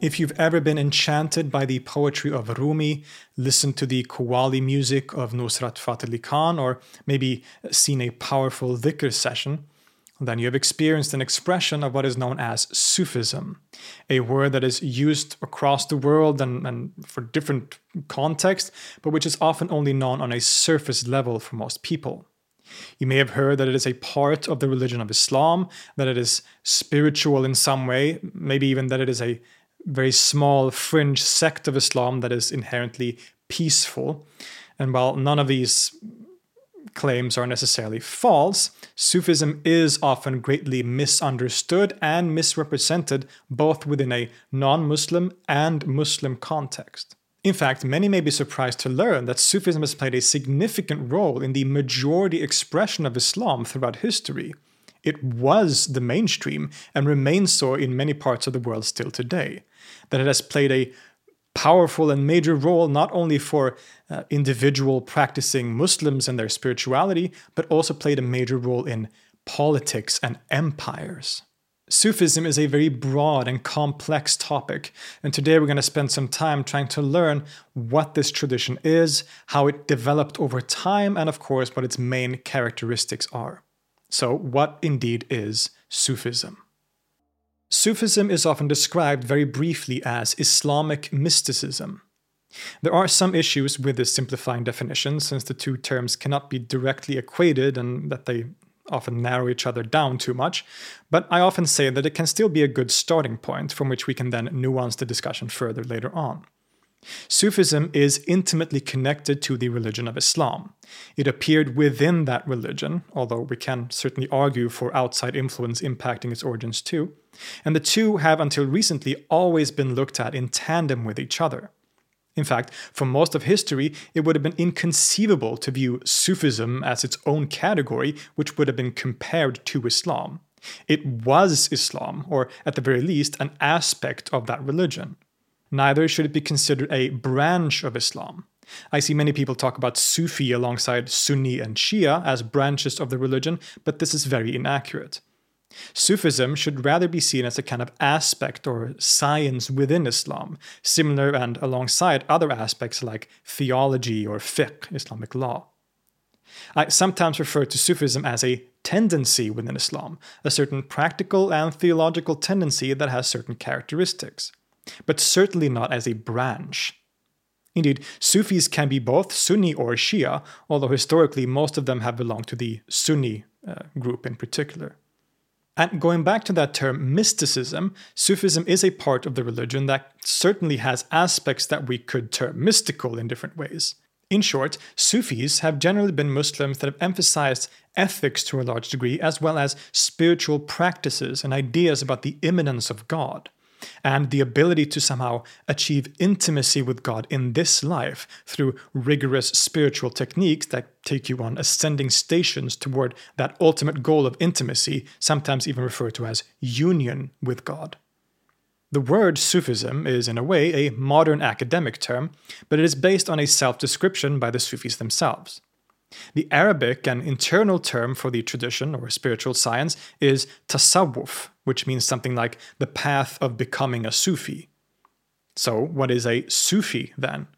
If you've ever been enchanted by the poetry of Rumi, listened to the Qawwali music of Nusrat Fateh Khan, or maybe seen a powerful dhikr session, then you have experienced an expression of what is known as Sufism, a word that is used across the world and, and for different contexts, but which is often only known on a surface level for most people. You may have heard that it is a part of the religion of Islam, that it is spiritual in some way, maybe even that it is a very small fringe sect of Islam that is inherently peaceful. And while none of these claims are necessarily false, Sufism is often greatly misunderstood and misrepresented both within a non Muslim and Muslim context. In fact, many may be surprised to learn that Sufism has played a significant role in the majority expression of Islam throughout history. It was the mainstream and remains so in many parts of the world still today that it has played a powerful and major role not only for uh, individual practicing Muslims and their spirituality, but also played a major role in politics and empires. Sufism is a very broad and complex topic, and today we're going to spend some time trying to learn what this tradition is, how it developed over time, and of course, what its main characteristics are. So, what indeed is Sufism? Sufism is often described very briefly as Islamic mysticism. There are some issues with this simplifying definition, since the two terms cannot be directly equated and that they often narrow each other down too much, but I often say that it can still be a good starting point from which we can then nuance the discussion further later on. Sufism is intimately connected to the religion of Islam. It appeared within that religion, although we can certainly argue for outside influence impacting its origins too, and the two have until recently always been looked at in tandem with each other. In fact, for most of history, it would have been inconceivable to view Sufism as its own category, which would have been compared to Islam. It was Islam, or at the very least, an aspect of that religion. Neither should it be considered a branch of Islam. I see many people talk about Sufi alongside Sunni and Shia as branches of the religion, but this is very inaccurate. Sufism should rather be seen as a kind of aspect or science within Islam, similar and alongside other aspects like theology or fiqh, Islamic law. I sometimes refer to Sufism as a tendency within Islam, a certain practical and theological tendency that has certain characteristics, but certainly not as a branch. Indeed, Sufis can be both Sunni or Shia, although historically most of them have belonged to the Sunni uh, group in particular. And going back to that term, mysticism, Sufism is a part of the religion that certainly has aspects that we could term mystical in different ways. In short, Sufis have generally been Muslims that have emphasized ethics to a large degree, as well as spiritual practices and ideas about the immanence of God and the ability to somehow achieve intimacy with God in this life through rigorous spiritual techniques that take you on ascending stations toward that ultimate goal of intimacy, sometimes even referred to as union with God. The word Sufism is, in a way, a modern academic term, but it is based on a self description by the Sufis themselves. The Arabic and internal term for the tradition or spiritual science is tasawwuf, which means something like the path of becoming a Sufi. So, what is a Sufi then?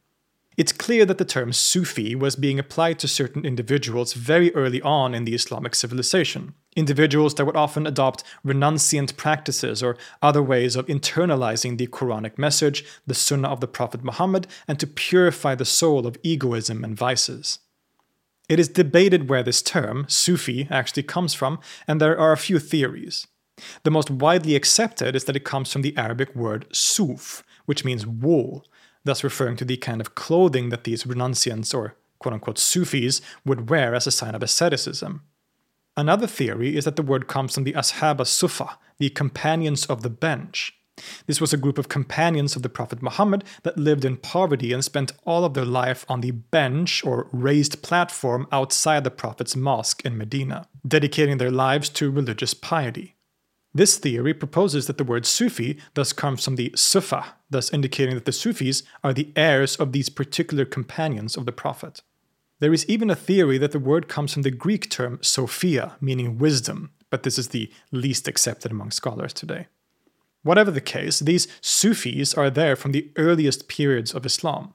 It's clear that the term Sufi was being applied to certain individuals very early on in the Islamic civilization. Individuals that would often adopt renunciant practices or other ways of internalizing the Quranic message, the Sunnah of the Prophet Muhammad, and to purify the soul of egoism and vices. It is debated where this term, Sufi, actually comes from, and there are a few theories. The most widely accepted is that it comes from the Arabic word suf, which means wool, thus referring to the kind of clothing that these renunciants or quote unquote Sufis would wear as a sign of asceticism. Another theory is that the word comes from the Ashab as-Sufa, the companions of the bench, this was a group of companions of the Prophet Muhammad that lived in poverty and spent all of their life on the bench or raised platform outside the Prophet's mosque in Medina, dedicating their lives to religious piety. This theory proposes that the word Sufi thus comes from the Sufa, thus indicating that the Sufis are the heirs of these particular companions of the Prophet. There is even a theory that the word comes from the Greek term Sophia, meaning wisdom, but this is the least accepted among scholars today. Whatever the case, these Sufis are there from the earliest periods of Islam.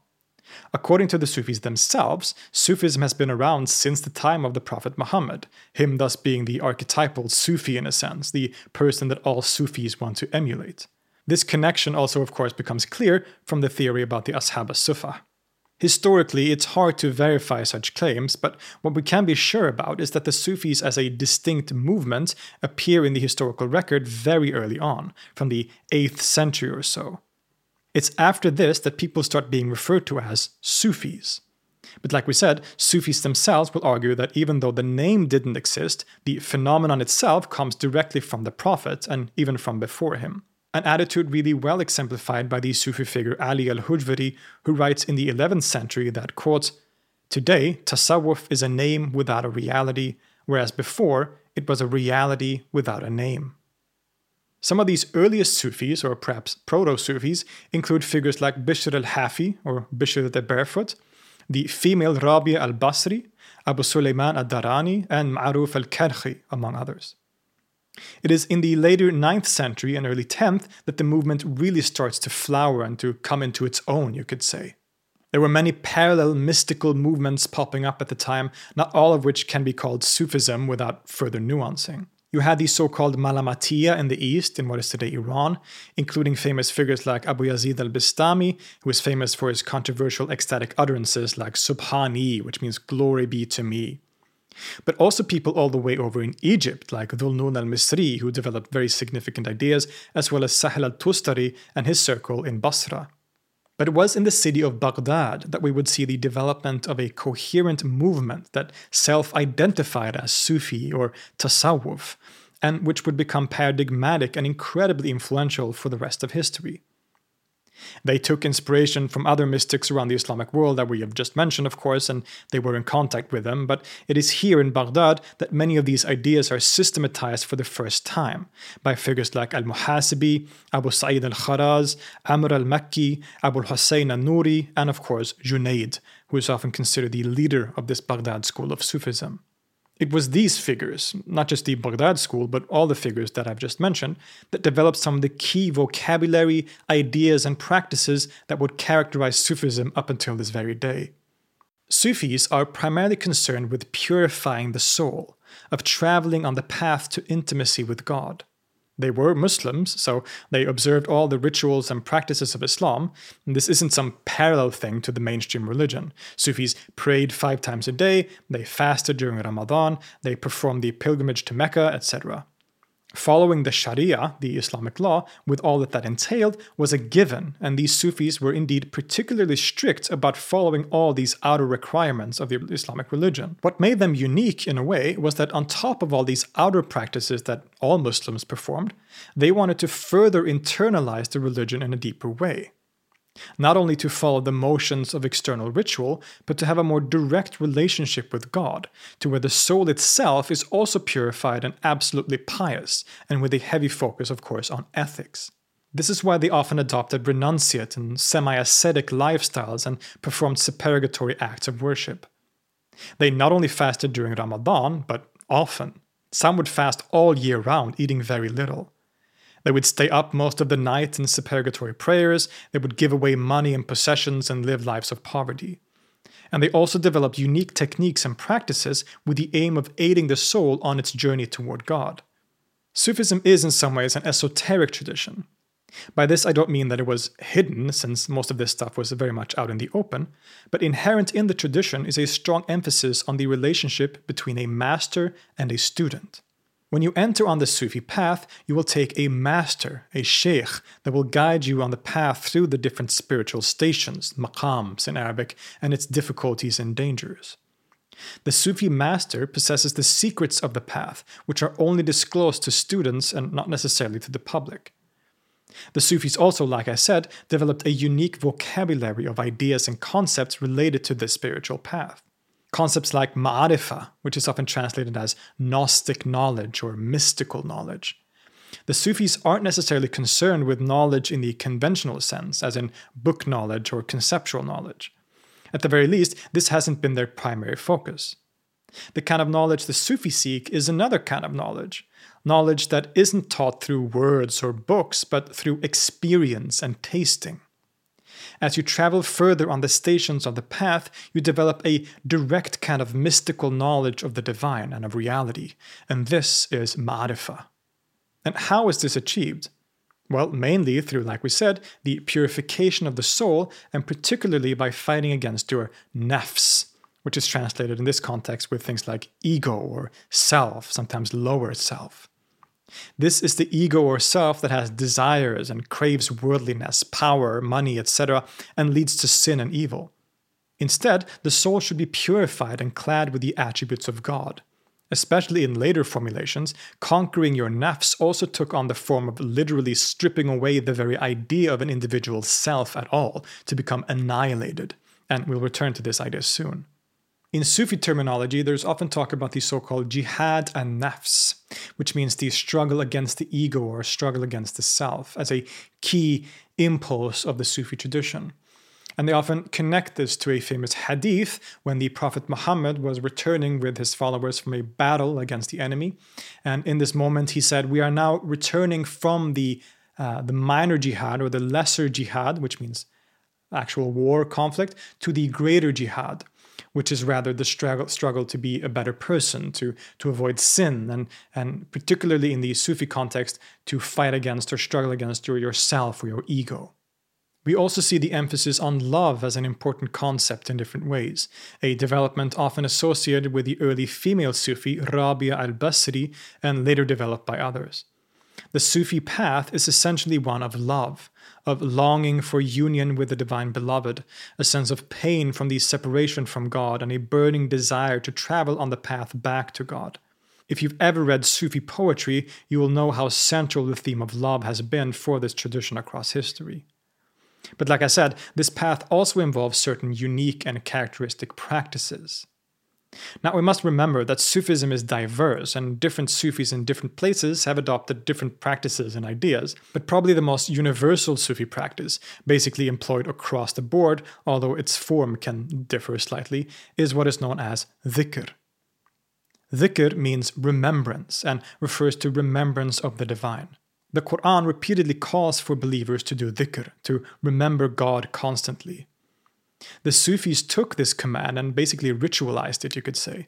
According to the Sufis themselves, Sufism has been around since the time of the Prophet Muhammad, him thus being the archetypal Sufi in a sense, the person that all Sufis want to emulate. This connection also, of course, becomes clear from the theory about the Ashab as-Sufa. Historically, it's hard to verify such claims, but what we can be sure about is that the Sufis as a distinct movement appear in the historical record very early on, from the 8th century or so. It's after this that people start being referred to as Sufis. But like we said, Sufis themselves will argue that even though the name didn't exist, the phenomenon itself comes directly from the Prophet and even from before him an attitude really well exemplified by the Sufi figure Ali al Hujviri, who writes in the 11th century that, quote, Today, tasawwuf is a name without a reality, whereas before it was a reality without a name. Some of these earliest Sufis, or perhaps proto Sufis, include figures like Bishr al Hafi, or Bishr the Barefoot, the female Rabia al Basri, Abu Sulaiman al Darani, and Ma'ruf al Karhi, among others. It is in the later 9th century and early 10th that the movement really starts to flower and to come into its own, you could say. There were many parallel mystical movements popping up at the time, not all of which can be called Sufism without further nuancing. You had the so called Malamatiya in the east, in what is today Iran, including famous figures like Abu Yazid al Bistami, who is famous for his controversial ecstatic utterances like Subhani, which means glory be to me. But also people all the way over in Egypt, like Dhul-Nun al-Misri, who developed very significant ideas, as well as Sahel al-Tustari and his circle in Basra. But it was in the city of Baghdad that we would see the development of a coherent movement that self identified as Sufi or Tasawwuf, and which would become paradigmatic and incredibly influential for the rest of history. They took inspiration from other mystics around the Islamic world that we have just mentioned, of course, and they were in contact with them, but it is here in Baghdad that many of these ideas are systematized for the first time by figures like Al Muhasibi, Abu Sa'id al Kharaz, Amr al Makki, Abu Hussein al Nuri, and of course Junaid, who is often considered the leader of this Baghdad school of Sufism. It was these figures, not just the Baghdad school, but all the figures that I've just mentioned, that developed some of the key vocabulary, ideas, and practices that would characterize Sufism up until this very day. Sufis are primarily concerned with purifying the soul, of traveling on the path to intimacy with God. They were Muslims, so they observed all the rituals and practices of Islam. And this isn't some parallel thing to the mainstream religion. Sufis prayed five times a day, they fasted during Ramadan, they performed the pilgrimage to Mecca, etc. Following the Sharia, the Islamic law, with all that that entailed, was a given, and these Sufis were indeed particularly strict about following all these outer requirements of the Islamic religion. What made them unique, in a way, was that on top of all these outer practices that all Muslims performed, they wanted to further internalize the religion in a deeper way not only to follow the motions of external ritual, but to have a more direct relationship with God, to where the soul itself is also purified and absolutely pious, and with a heavy focus, of course, on ethics. This is why they often adopted renunciate and semi ascetic lifestyles and performed supererogatory acts of worship. They not only fasted during Ramadan, but often. Some would fast all year round, eating very little. They would stay up most of the night in supererogatory prayers, they would give away money and possessions and live lives of poverty. And they also developed unique techniques and practices with the aim of aiding the soul on its journey toward God. Sufism is in some ways an esoteric tradition. By this, I don't mean that it was hidden, since most of this stuff was very much out in the open, but inherent in the tradition is a strong emphasis on the relationship between a master and a student. When you enter on the Sufi path, you will take a master, a sheikh, that will guide you on the path through the different spiritual stations, maqams in Arabic, and its difficulties and dangers. The Sufi master possesses the secrets of the path, which are only disclosed to students and not necessarily to the public. The Sufis also, like I said, developed a unique vocabulary of ideas and concepts related to this spiritual path. Concepts like ma'arifa, which is often translated as Gnostic knowledge or mystical knowledge. The Sufis aren't necessarily concerned with knowledge in the conventional sense, as in book knowledge or conceptual knowledge. At the very least, this hasn't been their primary focus. The kind of knowledge the Sufis seek is another kind of knowledge, knowledge that isn't taught through words or books, but through experience and tasting. As you travel further on the stations of the path, you develop a direct kind of mystical knowledge of the divine and of reality, and this is ma'arifa. And how is this achieved? Well, mainly through, like we said, the purification of the soul, and particularly by fighting against your nafs, which is translated in this context with things like ego or self, sometimes lower self. This is the ego or self that has desires and craves worldliness, power, money, etc., and leads to sin and evil. Instead, the soul should be purified and clad with the attributes of God. Especially in later formulations, conquering your nafs also took on the form of literally stripping away the very idea of an individual self at all to become annihilated. And we'll return to this idea soon. In Sufi terminology, there's often talk about the so called jihad an-nafs, which means the struggle against the ego or struggle against the self, as a key impulse of the Sufi tradition. And they often connect this to a famous hadith when the Prophet Muhammad was returning with his followers from a battle against the enemy. And in this moment, he said, We are now returning from the, uh, the minor jihad or the lesser jihad, which means actual war conflict, to the greater jihad which is rather the struggle, struggle to be a better person, to, to avoid sin, and, and particularly in the Sufi context, to fight against or struggle against your yourself or your ego. We also see the emphasis on love as an important concept in different ways, a development often associated with the early female Sufi Rabia al Basri and later developed by others. The Sufi path is essentially one of love, of longing for union with the divine beloved, a sense of pain from the separation from God, and a burning desire to travel on the path back to God. If you've ever read Sufi poetry, you will know how central the theme of love has been for this tradition across history. But like I said, this path also involves certain unique and characteristic practices. Now, we must remember that Sufism is diverse, and different Sufis in different places have adopted different practices and ideas. But probably the most universal Sufi practice, basically employed across the board, although its form can differ slightly, is what is known as dhikr. Dhikr means remembrance and refers to remembrance of the divine. The Quran repeatedly calls for believers to do dhikr, to remember God constantly. The Sufis took this command and basically ritualized it, you could say.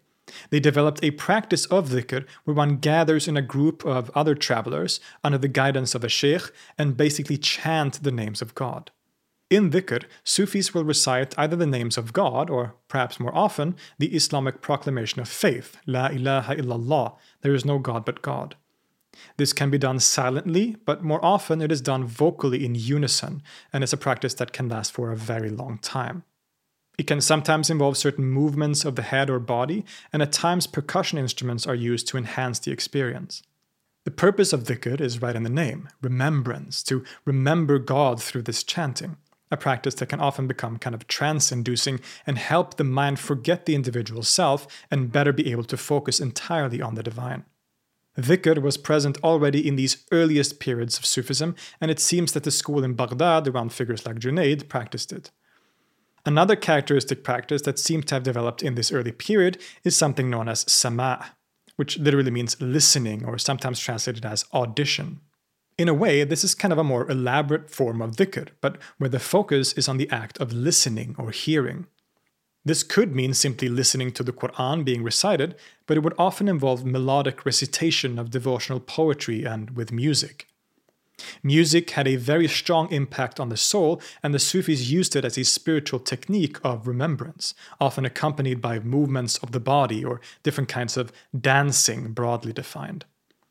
They developed a practice of dhikr where one gathers in a group of other travelers under the guidance of a sheikh and basically chant the names of God. In dhikr, Sufis will recite either the names of God or, perhaps more often, the Islamic proclamation of faith, La ilaha illallah, there is no God but God. This can be done silently, but more often it is done vocally in unison, and is a practice that can last for a very long time. It can sometimes involve certain movements of the head or body, and at times percussion instruments are used to enhance the experience. The purpose of dhikr is right in the name remembrance, to remember God through this chanting a practice that can often become kind of trance inducing and help the mind forget the individual self and better be able to focus entirely on the divine. Dhikr was present already in these earliest periods of Sufism, and it seems that the school in Baghdad around figures like Junaid practiced it. Another characteristic practice that seems to have developed in this early period is something known as sama', which literally means listening or sometimes translated as audition. In a way, this is kind of a more elaborate form of dhikr, but where the focus is on the act of listening or hearing. This could mean simply listening to the Quran being recited, but it would often involve melodic recitation of devotional poetry and with music. Music had a very strong impact on the soul, and the Sufis used it as a spiritual technique of remembrance, often accompanied by movements of the body or different kinds of dancing, broadly defined.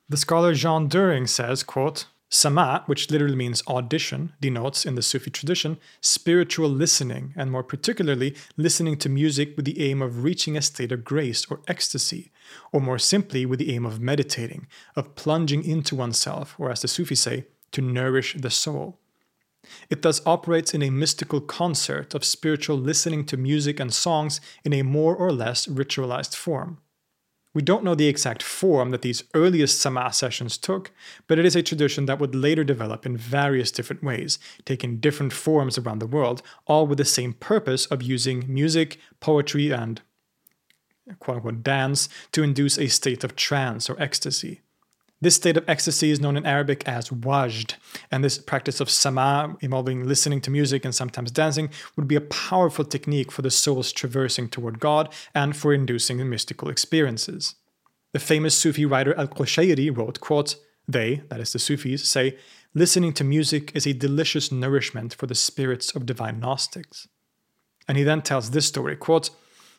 The scholar Jean During says, quote, Sama, which literally means audition, denotes in the Sufi tradition spiritual listening, and more particularly, listening to music with the aim of reaching a state of grace or ecstasy, or more simply, with the aim of meditating, of plunging into oneself, or as the Sufis say, to nourish the soul. It thus operates in a mystical concert of spiritual listening to music and songs in a more or less ritualized form. We don't know the exact form that these earliest Sama sessions took, but it is a tradition that would later develop in various different ways, taking different forms around the world, all with the same purpose of using music, poetry, and quote unquote dance to induce a state of trance or ecstasy. This state of ecstasy is known in Arabic as wajd, and this practice of sama, involving listening to music and sometimes dancing, would be a powerful technique for the soul's traversing toward God and for inducing mystical experiences. The famous Sufi writer Al Qushayri wrote, quote, They, that is the Sufis, say, listening to music is a delicious nourishment for the spirits of divine Gnostics. And he then tells this story, quote,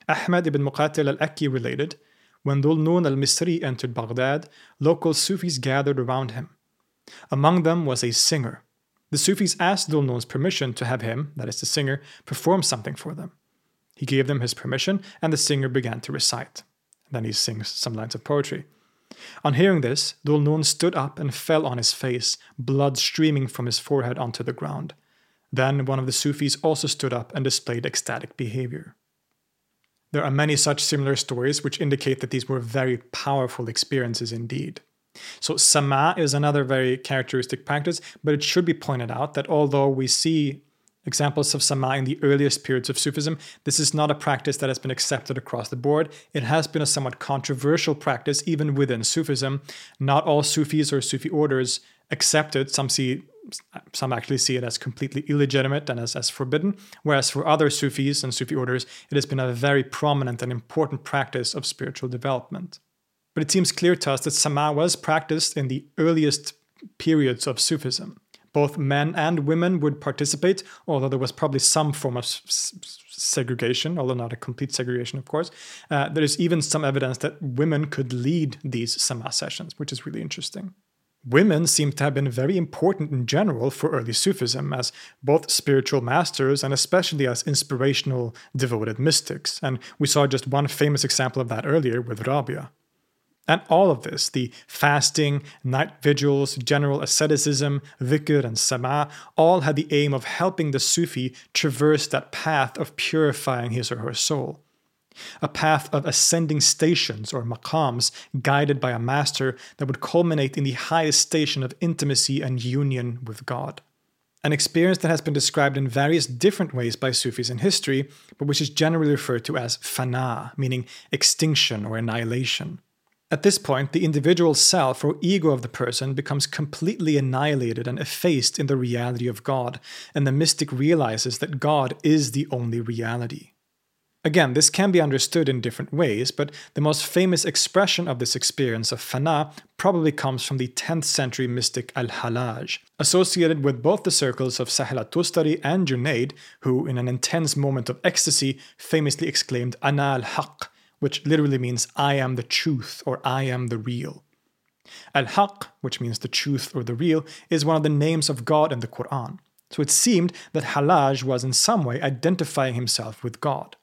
Ahmad ibn Muqatil al-Akki related, when Dhul Nun al Misri entered Baghdad, local Sufis gathered around him. Among them was a singer. The Sufis asked Dhul Nun's permission to have him, that is the singer, perform something for them. He gave them his permission, and the singer began to recite. Then he sings some lines of poetry. On hearing this, Dhul Nun stood up and fell on his face, blood streaming from his forehead onto the ground. Then one of the Sufis also stood up and displayed ecstatic behavior. There are many such similar stories which indicate that these were very powerful experiences indeed. So, sama is another very characteristic practice, but it should be pointed out that although we see examples of sama in the earliest periods of Sufism, this is not a practice that has been accepted across the board. It has been a somewhat controversial practice even within Sufism. Not all Sufis or Sufi orders accept it. Some see some actually see it as completely illegitimate and as, as forbidden, whereas for other Sufis and Sufi orders, it has been a very prominent and important practice of spiritual development. But it seems clear to us that Sama was practiced in the earliest periods of Sufism. Both men and women would participate, although there was probably some form of s- segregation, although not a complete segregation, of course. Uh, there is even some evidence that women could lead these Sama sessions, which is really interesting. Women seem to have been very important in general for early Sufism as both spiritual masters and especially as inspirational, devoted mystics, and we saw just one famous example of that earlier with Rabia. And all of this, the fasting, night vigils, general asceticism, dhikr, and sama, all had the aim of helping the Sufi traverse that path of purifying his or her soul. A path of ascending stations or maqams guided by a master that would culminate in the highest station of intimacy and union with God. An experience that has been described in various different ways by Sufis in history, but which is generally referred to as fana, meaning extinction or annihilation. At this point, the individual self or ego of the person becomes completely annihilated and effaced in the reality of God, and the mystic realizes that God is the only reality. Again, this can be understood in different ways, but the most famous expression of this experience of fana probably comes from the 10th century mystic Al Hallaj, associated with both the circles of Sahel Tustari and Junaid, who, in an intense moment of ecstasy, famously exclaimed Ana al Haq, which literally means I am the truth or I am the real. Al Haq, which means the truth or the real, is one of the names of God in the Quran. So it seemed that Hallaj was in some way identifying himself with God.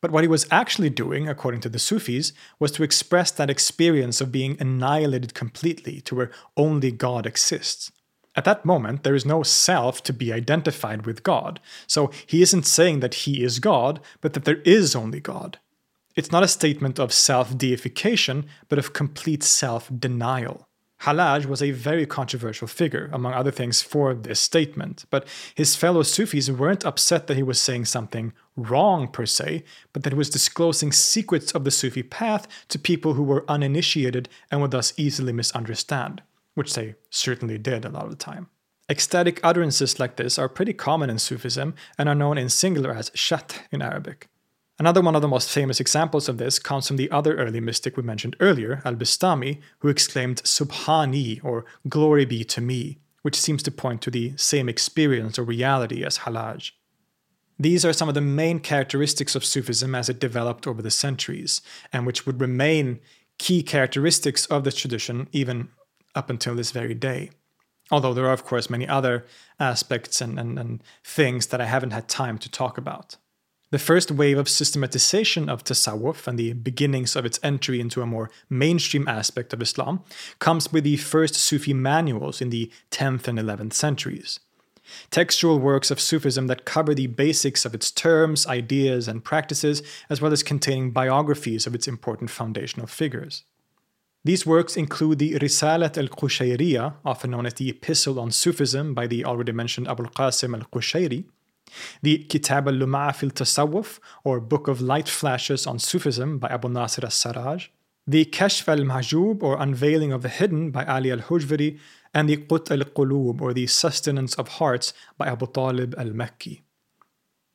But what he was actually doing, according to the Sufis, was to express that experience of being annihilated completely to where only God exists. At that moment, there is no self to be identified with God, so he isn't saying that he is God, but that there is only God. It's not a statement of self deification, but of complete self denial. Hallaj was a very controversial figure, among other things, for this statement, but his fellow Sufis weren't upset that he was saying something wrong per se, but that he was disclosing secrets of the Sufi path to people who were uninitiated and would thus easily misunderstand, which they certainly did a lot of the time. Ecstatic utterances like this are pretty common in Sufism and are known in singular as shath in Arabic. Another one of the most famous examples of this comes from the other early mystic we mentioned earlier, Al Bistami, who exclaimed Subhani, or Glory be to me, which seems to point to the same experience or reality as Hallaj. These are some of the main characteristics of Sufism as it developed over the centuries, and which would remain key characteristics of this tradition even up until this very day. Although there are, of course, many other aspects and, and, and things that I haven't had time to talk about. The first wave of systematization of tasawwuf and the beginnings of its entry into a more mainstream aspect of Islam comes with the first Sufi manuals in the 10th and 11th centuries. Textual works of Sufism that cover the basics of its terms, ideas, and practices, as well as containing biographies of its important foundational figures. These works include the Risalat al Qushayriya, often known as the Epistle on Sufism by the already mentioned Abul Qasim al Qushayri, the Kitab al-Lum'a fil Tasawwuf, or Book of Light Flashes on Sufism by Abu Nasir al-Sarraj, the Kashf al-Mahjub, or Unveiling of the Hidden by Ali al-Hujviri, and the Qut al-Qulub, or The Sustenance of Hearts by Abu Talib al-Makki.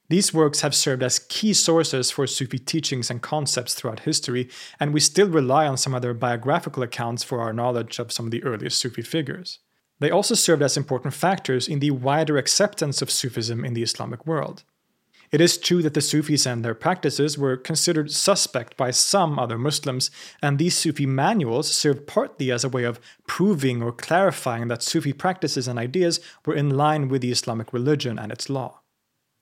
These works have served as key sources for Sufi teachings and concepts throughout history, and we still rely on some of their biographical accounts for our knowledge of some of the earliest Sufi figures. They also served as important factors in the wider acceptance of Sufism in the Islamic world. It is true that the Sufis and their practices were considered suspect by some other Muslims, and these Sufi manuals served partly as a way of proving or clarifying that Sufi practices and ideas were in line with the Islamic religion and its law.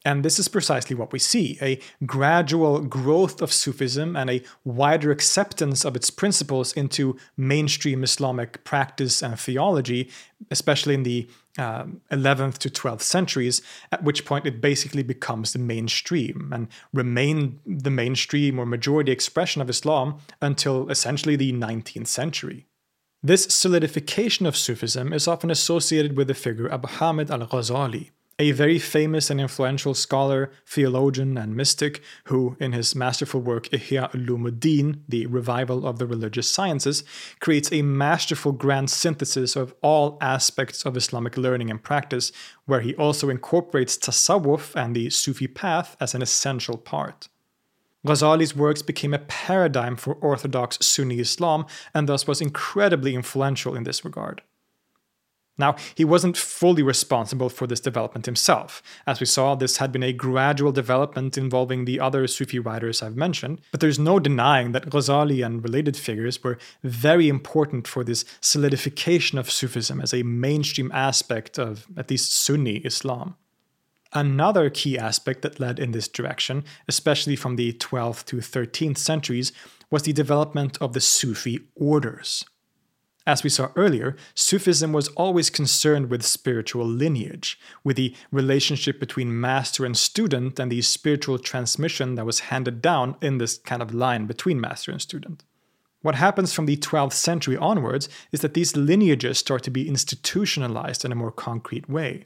And this is precisely what we see a gradual growth of Sufism and a wider acceptance of its principles into mainstream Islamic practice and theology, especially in the um, 11th to 12th centuries, at which point it basically becomes the mainstream and remained the mainstream or majority expression of Islam until essentially the 19th century. This solidification of Sufism is often associated with the figure Abu Hamid al Ghazali a very famous and influential scholar, theologian, and mystic who, in his masterful work Ihya Ulumuddin, the revival of the religious sciences, creates a masterful grand synthesis of all aspects of Islamic learning and practice, where he also incorporates tasawwuf and the Sufi path as an essential part. Ghazali's works became a paradigm for orthodox Sunni Islam and thus was incredibly influential in this regard. Now, he wasn't fully responsible for this development himself. As we saw, this had been a gradual development involving the other Sufi writers I've mentioned, but there's no denying that Ghazali and related figures were very important for this solidification of Sufism as a mainstream aspect of at least Sunni Islam. Another key aspect that led in this direction, especially from the 12th to 13th centuries, was the development of the Sufi orders. As we saw earlier, Sufism was always concerned with spiritual lineage, with the relationship between master and student, and the spiritual transmission that was handed down in this kind of line between master and student. What happens from the 12th century onwards is that these lineages start to be institutionalized in a more concrete way.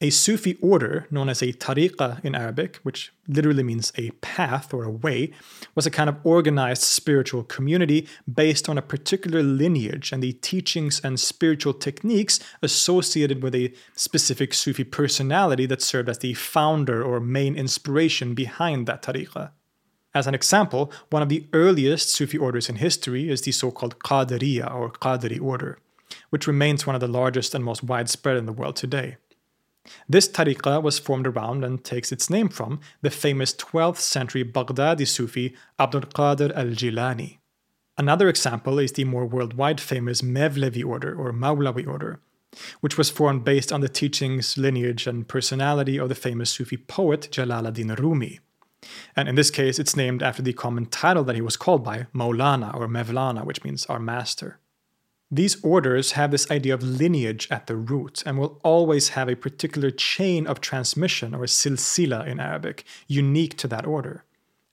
A Sufi order, known as a tariqa in Arabic, which literally means a path or a way, was a kind of organized spiritual community based on a particular lineage and the teachings and spiritual techniques associated with a specific Sufi personality that served as the founder or main inspiration behind that tariqa. As an example, one of the earliest Sufi orders in history is the so called Qadiriya or Qadiri order, which remains one of the largest and most widespread in the world today. This tariqa was formed around and takes its name from the famous 12th century Baghdadi Sufi Abdul Qadir al Jilani. Another example is the more worldwide famous Mevlevi order or Mawlawi order, which was formed based on the teachings, lineage, and personality of the famous Sufi poet Jalaluddin Rumi. And in this case, it's named after the common title that he was called by, Maulana or Mevlana, which means our master. These orders have this idea of lineage at the root and will always have a particular chain of transmission, or silsila in Arabic, unique to that order.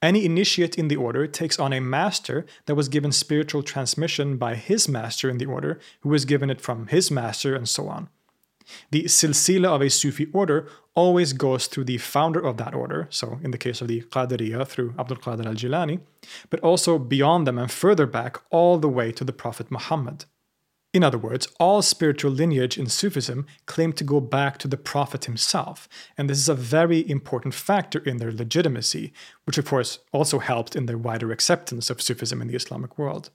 Any initiate in the order takes on a master that was given spiritual transmission by his master in the order, who was given it from his master, and so on. The silsila of a Sufi order always goes through the founder of that order, so in the case of the Qadiriya, through Abdul Qadir al Jilani, but also beyond them and further back all the way to the Prophet Muhammad. In other words, all spiritual lineage in Sufism claim to go back to the Prophet himself, and this is a very important factor in their legitimacy, which of course also helped in their wider acceptance of Sufism in the Islamic world.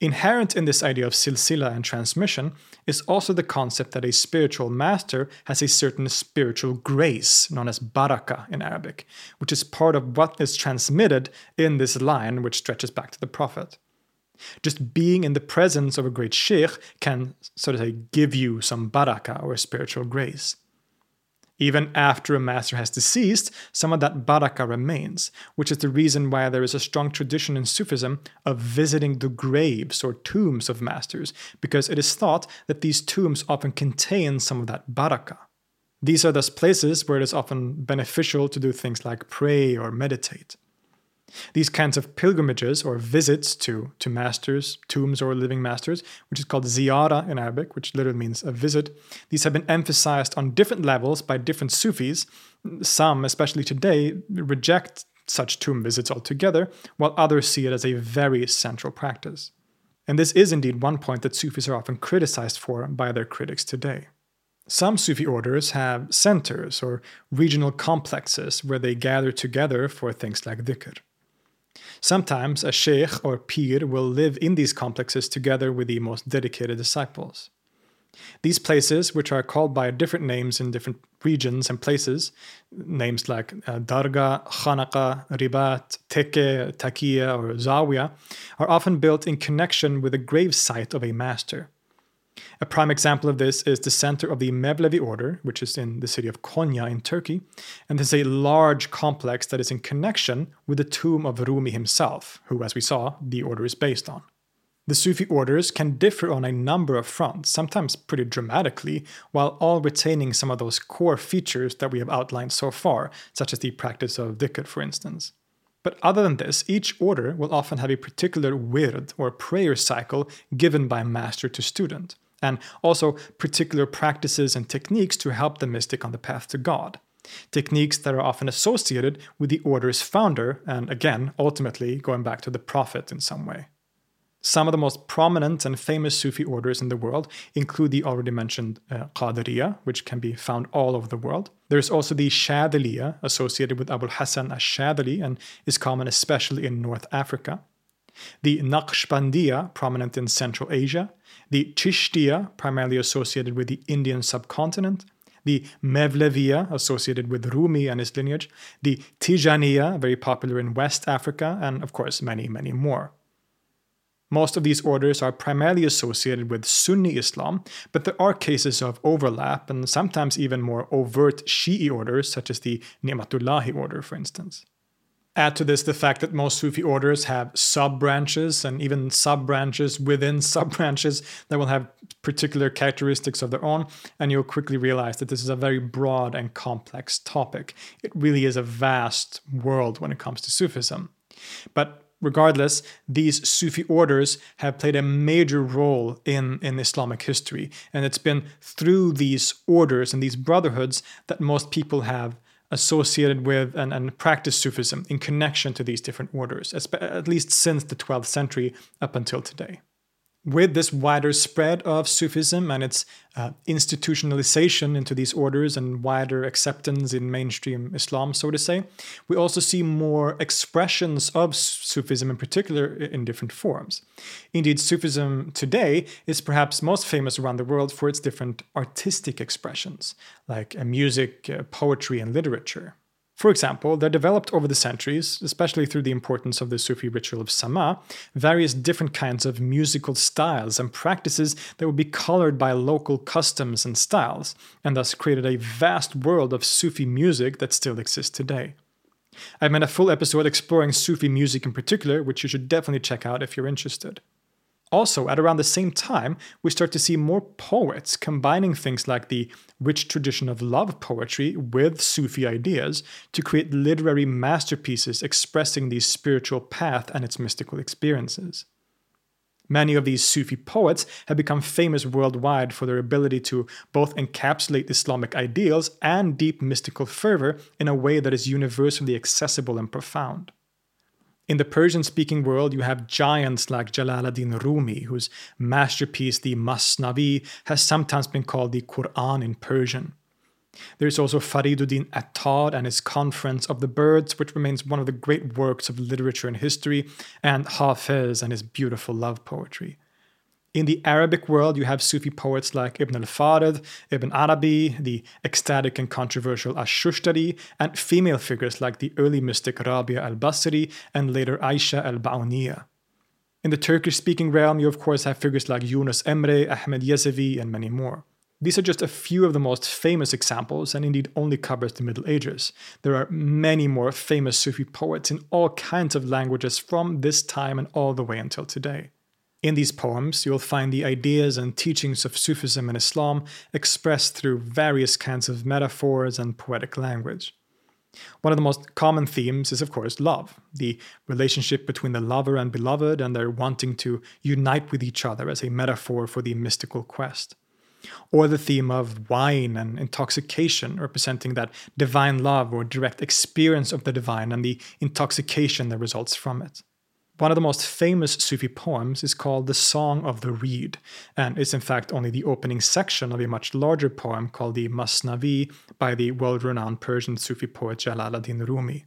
Inherent in this idea of silsila and transmission is also the concept that a spiritual master has a certain spiritual grace, known as baraka in Arabic, which is part of what is transmitted in this line which stretches back to the Prophet. Just being in the presence of a great sheikh can, so to say, give you some barakah or spiritual grace. Even after a master has deceased, some of that barakah remains, which is the reason why there is a strong tradition in Sufism of visiting the graves or tombs of masters, because it is thought that these tombs often contain some of that barakah. These are thus places where it is often beneficial to do things like pray or meditate. These kinds of pilgrimages or visits to, to masters, tombs or living masters, which is called ziyara in Arabic, which literally means a visit, these have been emphasized on different levels by different Sufis. Some, especially today, reject such tomb visits altogether, while others see it as a very central practice. And this is indeed one point that Sufis are often criticized for by their critics today. Some Sufi orders have centers or regional complexes where they gather together for things like dhikr. Sometimes a sheikh or pir will live in these complexes together with the most dedicated disciples. These places, which are called by different names in different regions and places, names like uh, Darga, Khanaqa, Ribat, Teke, Takiya, or Zawiya, are often built in connection with the grave site of a master. A prime example of this is the center of the Mevlevi order, which is in the city of Konya in Turkey, and is a large complex that is in connection with the tomb of Rumi himself, who, as we saw, the order is based on. The Sufi orders can differ on a number of fronts, sometimes pretty dramatically, while all retaining some of those core features that we have outlined so far, such as the practice of dhikr, for instance. But other than this, each order will often have a particular wird or prayer cycle given by master to student and also particular practices and techniques to help the mystic on the path to God. Techniques that are often associated with the order's founder, and again, ultimately going back to the Prophet in some way. Some of the most prominent and famous Sufi orders in the world include the already mentioned uh, which can be found all over the world. There's also the Shadiliya, associated with Abul Hassan ash-Shadili and is common especially in North Africa. The Naqshbandiya, prominent in Central Asia, the Chishtiya, primarily associated with the Indian subcontinent, the Mevleviya, associated with Rumi and his lineage, the Tijaniya, very popular in West Africa, and of course, many, many more. Most of these orders are primarily associated with Sunni Islam, but there are cases of overlap and sometimes even more overt Shi'i orders, such as the Ni'matullahi order, for instance. Add to this the fact that most Sufi orders have sub branches and even sub branches within sub branches that will have particular characteristics of their own, and you'll quickly realize that this is a very broad and complex topic. It really is a vast world when it comes to Sufism. But regardless, these Sufi orders have played a major role in, in Islamic history, and it's been through these orders and these brotherhoods that most people have associated with and, and Sufism in connection to these different orders, at least since the 12th century up until today. With this wider spread of Sufism and its uh, institutionalization into these orders and wider acceptance in mainstream Islam, so to say, we also see more expressions of Sufism in particular in different forms. Indeed, Sufism today is perhaps most famous around the world for its different artistic expressions, like uh, music, uh, poetry, and literature. For example, there developed over the centuries, especially through the importance of the Sufi ritual of Sama, various different kinds of musical styles and practices that would be colored by local customs and styles, and thus created a vast world of Sufi music that still exists today. I've made a full episode exploring Sufi music in particular, which you should definitely check out if you're interested. Also, at around the same time, we start to see more poets combining things like the rich tradition of love poetry with Sufi ideas to create literary masterpieces expressing the spiritual path and its mystical experiences. Many of these Sufi poets have become famous worldwide for their ability to both encapsulate Islamic ideals and deep mystical fervor in a way that is universally accessible and profound. In the Persian speaking world, you have giants like Jalaluddin Rumi, whose masterpiece, the Masnavi, has sometimes been called the Quran in Persian. There is also Fariduddin Attar and his Conference of the Birds, which remains one of the great works of literature and history, and Hafez and his beautiful love poetry. In the Arabic world, you have Sufi poets like Ibn al-Farid, Ibn Arabi, the ecstatic and controversial Ash-Shushtari, and female figures like the early mystic Rabia al-Basri and later Aisha al-Ba'uniyya. In the Turkish-speaking realm, you of course have figures like Yunus Emre, Ahmed Yesevi, and many more. These are just a few of the most famous examples, and indeed only covers the Middle Ages. There are many more famous Sufi poets in all kinds of languages from this time and all the way until today. In these poems, you'll find the ideas and teachings of Sufism and Islam expressed through various kinds of metaphors and poetic language. One of the most common themes is, of course, love, the relationship between the lover and beloved, and their wanting to unite with each other as a metaphor for the mystical quest. Or the theme of wine and intoxication, representing that divine love or direct experience of the divine and the intoxication that results from it. One of the most famous Sufi poems is called The Song of the Reed, and is in fact only the opening section of a much larger poem called the Masnavi by the world renowned Persian Sufi poet Jalaluddin Rumi.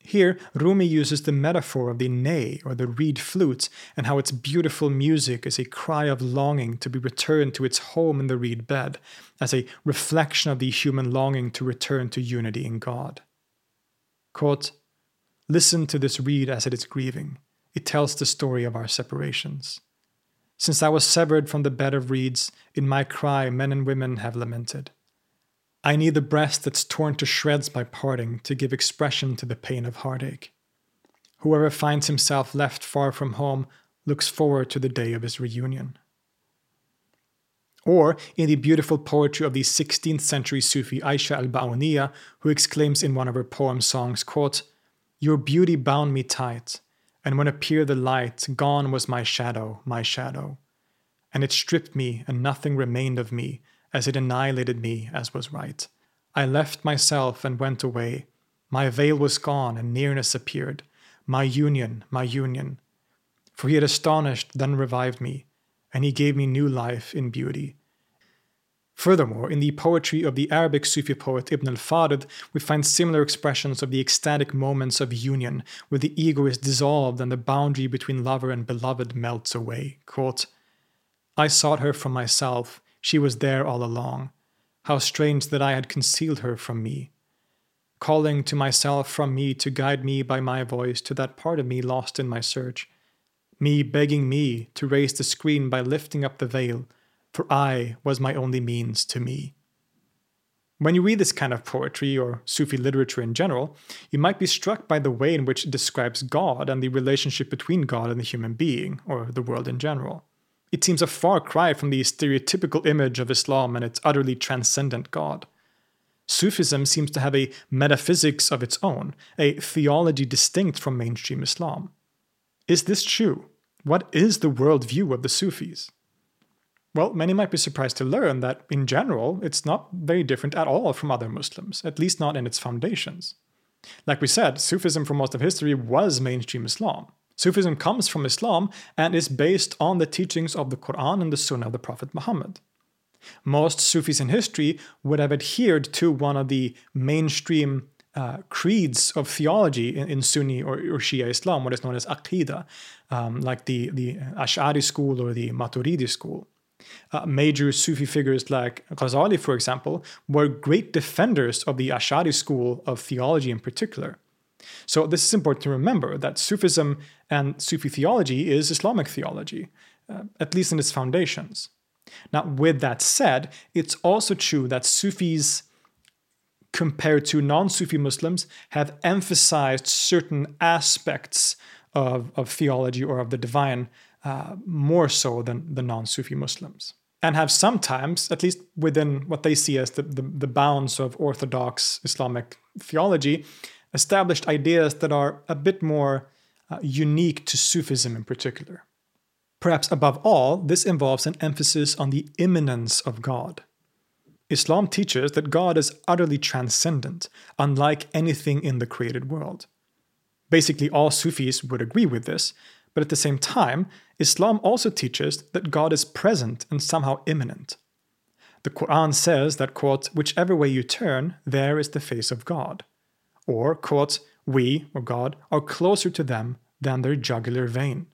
Here, Rumi uses the metaphor of the ney or the reed flute and how its beautiful music is a cry of longing to be returned to its home in the reed bed, as a reflection of the human longing to return to unity in God. Quote, Listen to this reed as it is grieving it tells the story of our separations. Since I was severed from the bed of reeds, in my cry men and women have lamented. I need the breast that's torn to shreds by parting to give expression to the pain of heartache. Whoever finds himself left far from home looks forward to the day of his reunion. Or in the beautiful poetry of the 16th century Sufi Aisha al Ba'uniyya, who exclaims in one of her poem songs, quote, Your beauty bound me tight, and when appeared the light, gone was my shadow, my shadow. And it stripped me, and nothing remained of me, as it annihilated me, as was right. I left myself and went away. My veil was gone, and nearness appeared. My union, my union. For he had astonished, then revived me, and he gave me new life in beauty. Furthermore, in the poetry of the Arabic Sufi poet Ibn al Farid, we find similar expressions of the ecstatic moments of union, where the ego is dissolved and the boundary between lover and beloved melts away. Quote, I sought her from myself, she was there all along. How strange that I had concealed her from me. Calling to myself from me to guide me by my voice to that part of me lost in my search. Me begging me to raise the screen by lifting up the veil for I was my only means to me. When you read this kind of poetry or Sufi literature in general, you might be struck by the way in which it describes God and the relationship between God and the human being, or the world in general. It seems a far cry from the stereotypical image of Islam and its utterly transcendent God. Sufism seems to have a metaphysics of its own, a theology distinct from mainstream Islam. Is this true? What is the worldview of the Sufis? Well, many might be surprised to learn that, in general, it's not very different at all from other Muslims, at least not in its foundations. Like we said, Sufism for most of history was mainstream Islam. Sufism comes from Islam and is based on the teachings of the Quran and the Sunnah of the Prophet Muhammad. Most Sufis in history would have adhered to one of the mainstream uh, creeds of theology in, in Sunni or, or, Shia Islam, what is known as Aqidah, um, like the, the Ash'ari school or the Maturidi school. Uh, major Sufi figures like Ghazali, for example, were great defenders of the Ash'ari school of theology in particular. So, this is important to remember that Sufism and Sufi theology is Islamic theology, uh, at least in its foundations. Now, with that said, it's also true that Sufis, compared to non Sufi Muslims, have emphasized certain aspects of, of theology or of the divine uh, more so than the non Sufi Muslims. And have sometimes, at least within what they see as the, the, the bounds of Orthodox Islamic theology, established ideas that are a bit more uh, unique to Sufism in particular. Perhaps above all, this involves an emphasis on the immanence of God. Islam teaches that God is utterly transcendent, unlike anything in the created world. Basically, all Sufis would agree with this, but at the same time, Islam also teaches that God is present and somehow immanent. The Quran says that, quote, whichever way you turn, there is the face of God. Or, quote, we, or God, are closer to them than their jugular vein.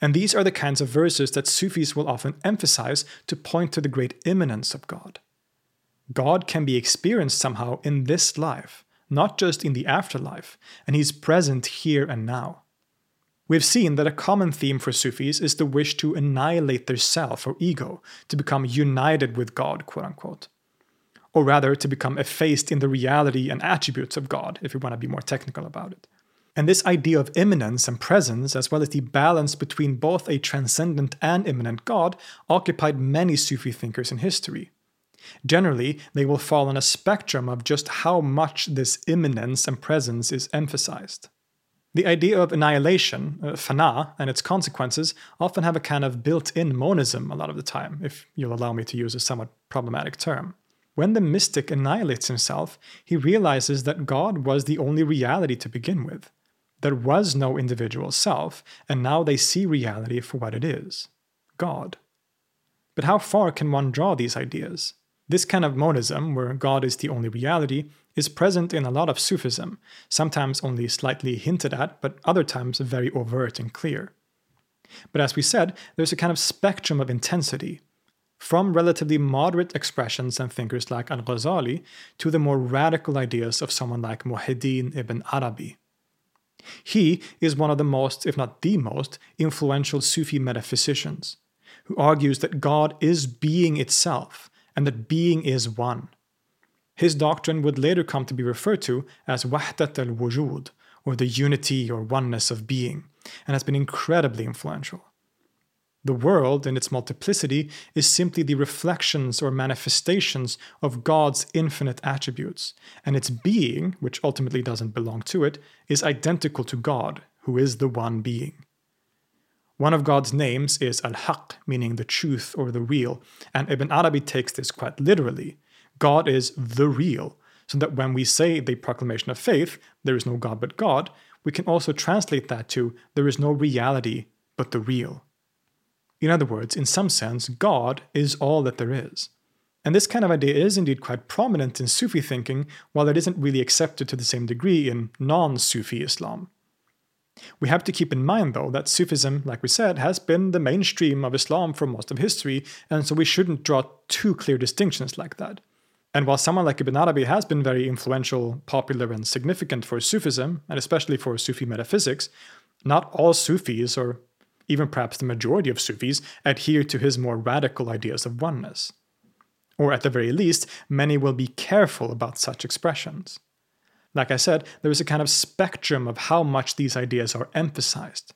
And these are the kinds of verses that Sufis will often emphasize to point to the great immanence of God. God can be experienced somehow in this life, not just in the afterlife, and He's present here and now. We've seen that a common theme for Sufis is the wish to annihilate their self or ego, to become united with God, quote unquote. Or rather, to become effaced in the reality and attributes of God, if we want to be more technical about it. And this idea of immanence and presence, as well as the balance between both a transcendent and immanent God, occupied many Sufi thinkers in history. Generally, they will fall on a spectrum of just how much this immanence and presence is emphasized. The idea of annihilation, uh, fana, and its consequences often have a kind of built in monism a lot of the time, if you'll allow me to use a somewhat problematic term. When the mystic annihilates himself, he realizes that God was the only reality to begin with. There was no individual self, and now they see reality for what it is God. But how far can one draw these ideas? This kind of monism, where God is the only reality, is present in a lot of Sufism, sometimes only slightly hinted at, but other times very overt and clear. But as we said, there's a kind of spectrum of intensity, from relatively moderate expressions and thinkers like Al Ghazali to the more radical ideas of someone like Muhyiddin ibn Arabi. He is one of the most, if not the most, influential Sufi metaphysicians, who argues that God is being itself and that being is one. His doctrine would later come to be referred to as Wahdat al Wujud, or the unity or oneness of being, and has been incredibly influential. The world, in its multiplicity, is simply the reflections or manifestations of God's infinite attributes, and its being, which ultimately doesn't belong to it, is identical to God, who is the one being. One of God's names is Al Haq, meaning the truth or the real, and Ibn Arabi takes this quite literally. God is the real, so that when we say the proclamation of faith, there is no God but God, we can also translate that to there is no reality but the real. In other words, in some sense, God is all that there is. And this kind of idea is indeed quite prominent in Sufi thinking, while it isn't really accepted to the same degree in non Sufi Islam. We have to keep in mind, though, that Sufism, like we said, has been the mainstream of Islam for most of history, and so we shouldn't draw too clear distinctions like that. And while someone like Ibn Arabi has been very influential, popular, and significant for Sufism, and especially for Sufi metaphysics, not all Sufis, or even perhaps the majority of Sufis, adhere to his more radical ideas of oneness. or at the very least, many will be careful about such expressions. Like I said, there is a kind of spectrum of how much these ideas are emphasized.